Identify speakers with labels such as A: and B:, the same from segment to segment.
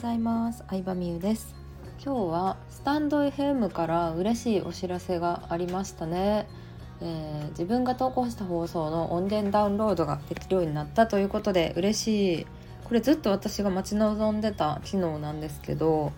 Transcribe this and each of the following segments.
A: ざいます。相葉美優です。今日はスタンド FM から嬉しいお知らせがありましたね、えー、自分が投稿した放送の音源ダウンロードができるようになったということで嬉しい。これずっと私が待ち望んでた機能なんですけど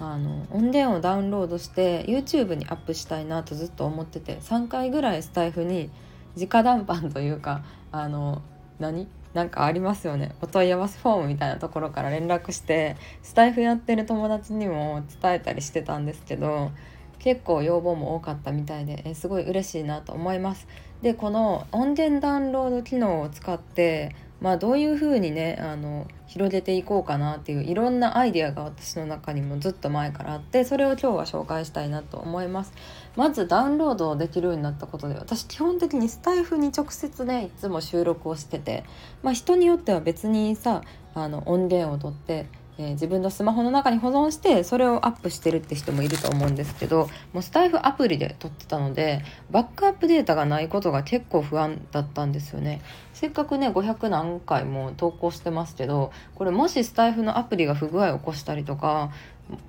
A: あの音源をダウンロードして YouTube にアップしたいなとずっと思ってて3回ぐらいスタイフに直談判というかあの何？なんかありますよねお問い合わせフォームみたいなところから連絡してスタイフやってる友達にも伝えたりしてたんですけど結構要望も多かったみたいでえすごい嬉しいなと思います。でこの音源ダウンロード機能を使ってまあ、どういうふうにねあの広げていこうかなっていういろんなアイデアが私の中にもずっと前からあってそれを今日は紹介したいなと思います。まずダウンロードできるようになったことで私基本的にスタイフに直接ねいつも収録をしててまあ人によっては別にさあの音源を取ってえー、自分のスマホの中に保存してそれをアップしてるって人もいると思うんですけどもうスタイフアプリで撮ってたのでバックアップデータがないことが結構不安だったんですよね。せっかくね500何回も投稿してますけどこれもしスタイフのアプリが不具合を起こしたりとか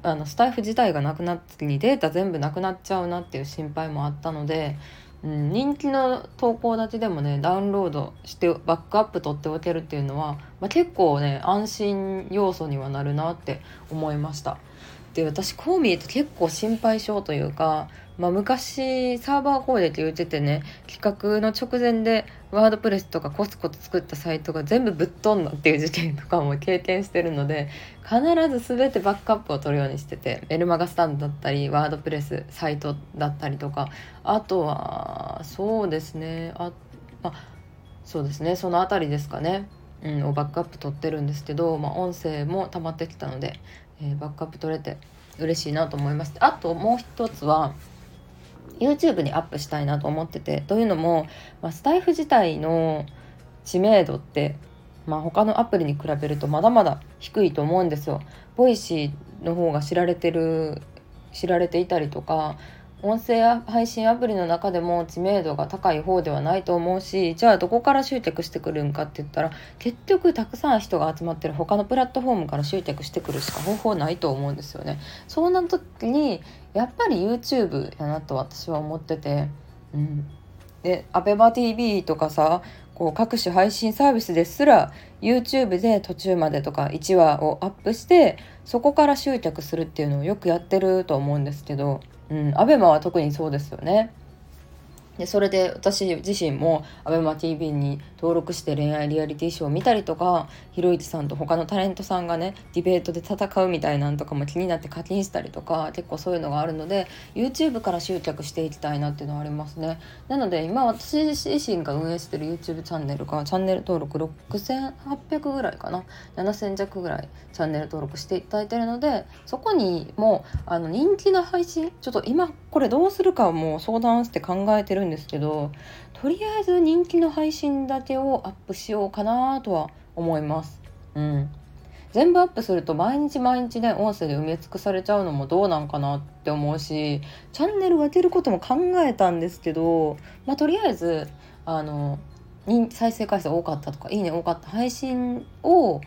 A: あのスタイフ自体がなくなった時にデータ全部なくなっちゃうなっていう心配もあったのでうん、人気の投稿立ちでもねダウンロードしてバックアップ取っておけるっていうのは、まあ、結構ね安心要素にはなるなって思いました。で私こう見えて結構心配性というかまあ、昔サーバー攻撃言っててね企画の直前でワードプレスとかコツコツ作ったサイトが全部ぶっ飛んだっていう事件とかも経験してるので必ず全てバックアップを取るようにしててメルマガスタンドだったりワードプレスサイトだったりとかあとはそうですねあ、まあ、そうですねその辺りですかね、うん、をバックアップ取ってるんですけど、まあ、音声も溜まってきたので、えー、バックアップ取れて嬉しいなと思います。あともう一つは YouTube にアップしたいなと思っててというのも、まあ、スタイフ自体の知名度って、まあ、他のアプリに比べるとまだまだ低いと思うんですよ。ボイシーの方が知られてる知られていたりとか音声配信アプリの中でも知名度が高い方ではないと思うしじゃあどこから集客してくるんかって言ったら結局たくさん人が集まってる他のプラットフォームから集客してくるしか方法ないと思うんですよね。そうな時にやっぱり YouTube やなと私は思ってて、うん、で ABEMATV とかさこう各種配信サービスですら YouTube で途中までとか1話をアップしてそこから集客するっていうのをよくやってると思うんですけどうん、アベマは特にそうですよね。でそれで私自身も ABEMATV に登録して恋愛リアリティショーを見たりとかひろゆきさんと他のタレントさんがねディベートで戦うみたいなんとかも気になって課金したりとか結構そういうのがあるので YouTube から集客していきたいなっていうのはありますね。なので今私自身が運営してる YouTube チャンネルがチャンネル登録6800ぐらいかな。7000弱ぐらいチャンネル登録していただいてるのでそこにもあの人気の配信ちょっと今これどうするかも相談して考えてるんですけどとりあえず人気の配信だけをアップしようかなとは思います。うん、全部アップすると毎日毎日ね音声で埋め尽くされちゃうのもどうなんかなって思うしチャンネル分けることも考えたんですけど、まあ、とりあえずあの再生回数多かったとかいいね多かった配信を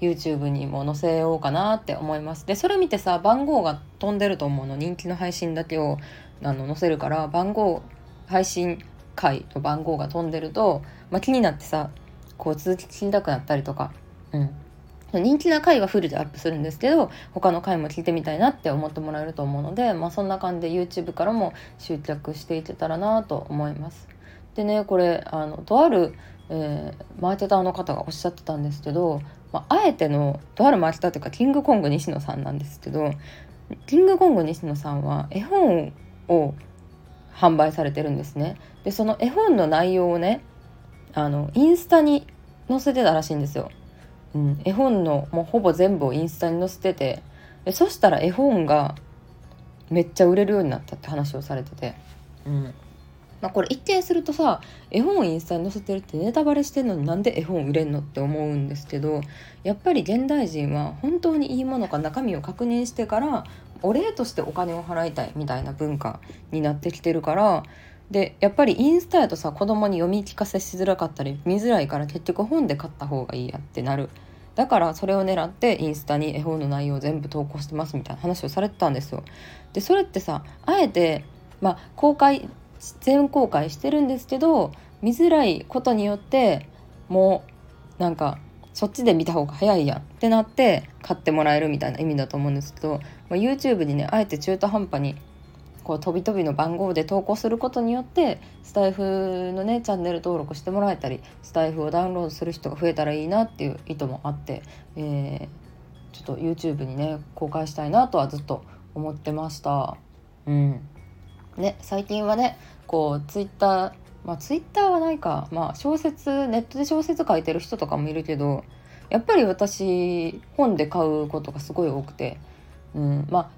A: YouTube にも載せようかなって思います。でそれ見てさ番号が飛んでると思うの人気の配信だけをあの載せるから番号配信回の番号が飛んでると、まあ、気になってさこう続き聞きたくなったりとか、うん、人気な回はフルでアップするんですけど他の回も聞いてみたいなって思ってもらえると思うので、まあ、そんな感じで YouTube からも集客していけたらなと思います。でねこれあのとある、えー、マーケターの方がおっしゃってたんですけどまあ、あえてのとあるマーケターというかキングコング西野さんなんですけどキングコング西野さんは絵本を販売されてるんですね。でその絵本の内容をねあのインスタに載せてたらしいんですよ。うん、絵本のもうほぼ全部をインスタに載せててでそしたら絵本がめっちゃ売れるようになったって話をされてて。うんまあ、これ一見するとさ絵本をインスタに載せてるってネタバレしてんのになんで絵本売れんのって思うんですけどやっぱり現代人は本当にいいものか中身を確認してからお礼としてお金を払いたいみたいな文化になってきてるからでやっぱりインスタやとさ子供に読み聞かせしづらかったり見づらいから結局本で買った方がいいやってなる。だからそれを狙ってインスタに絵本の内容を全部投稿してますみたいな話をされてたんですよ。でそれってさあえて、まあ、公開全公開してるんですけど見づらいことによってもうなんかそっちで見た方が早いやんってなって買ってもらえるみたいな意味だと思うんですけど、まあ、YouTube にねあえて中途半端にこう飛び飛びの番号で投稿することによってスタイフのねチャンネル登録してもらえたりスタイフをダウンロードする人が増えたらいいなっていう意図もあって、えー、ちょっと YouTube にね公開したいなとはずっと思ってました。うんね、最近はねこう Twitter まあツイッターはないか、まあ、小説ネットで小説書いてる人とかもいるけどやっぱり私本で買うことがすごい多くて、うん、ま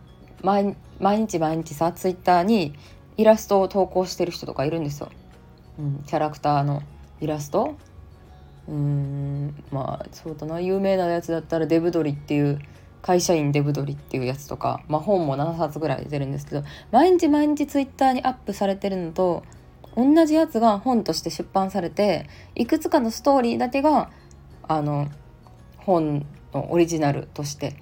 A: あ毎日毎日さツイッターにイラストを投稿してる人とかいるんですよ。うん、キャラクターのイラスト。うんまあそうだな。有名なやつだったらデブドリっていう会社員デブドリっていうやつとか、まあ、本も7冊ぐらい出るんですけど毎日毎日ツイッターにアップされてるのと同じやつが本として出版されていくつかのストーリーだけがあの本のオリジナルとして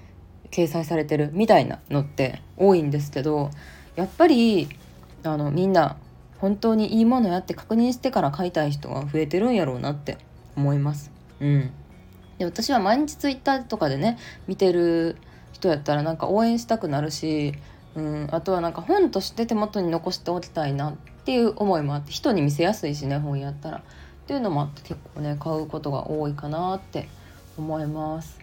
A: 掲載されてるみたいなのって多いんですけどやっぱりあのみんな本当にいいものやって確認してから買いたい人が増えてるんやろうなって思います。うん、で私は毎日ツイッターとかでね見てる人やったらなんか応援したくなるし、うん、あとはなんか本として手元に残しておきたいなっていう思いもあって人に見せやすいしね本やったらっていうのもあって結構ね買うことが多いかなって思います。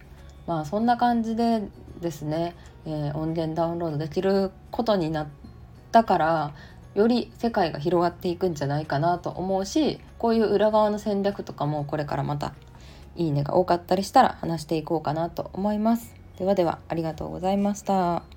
A: まあそんな感じでですね、えー、音源ダウンロードできることになったからより世界が広がっていくんじゃないかなと思うしこういう裏側の戦略とかもこれからまたいいねが多かったりしたら話していこうかなと思います。ではではありがとうございました。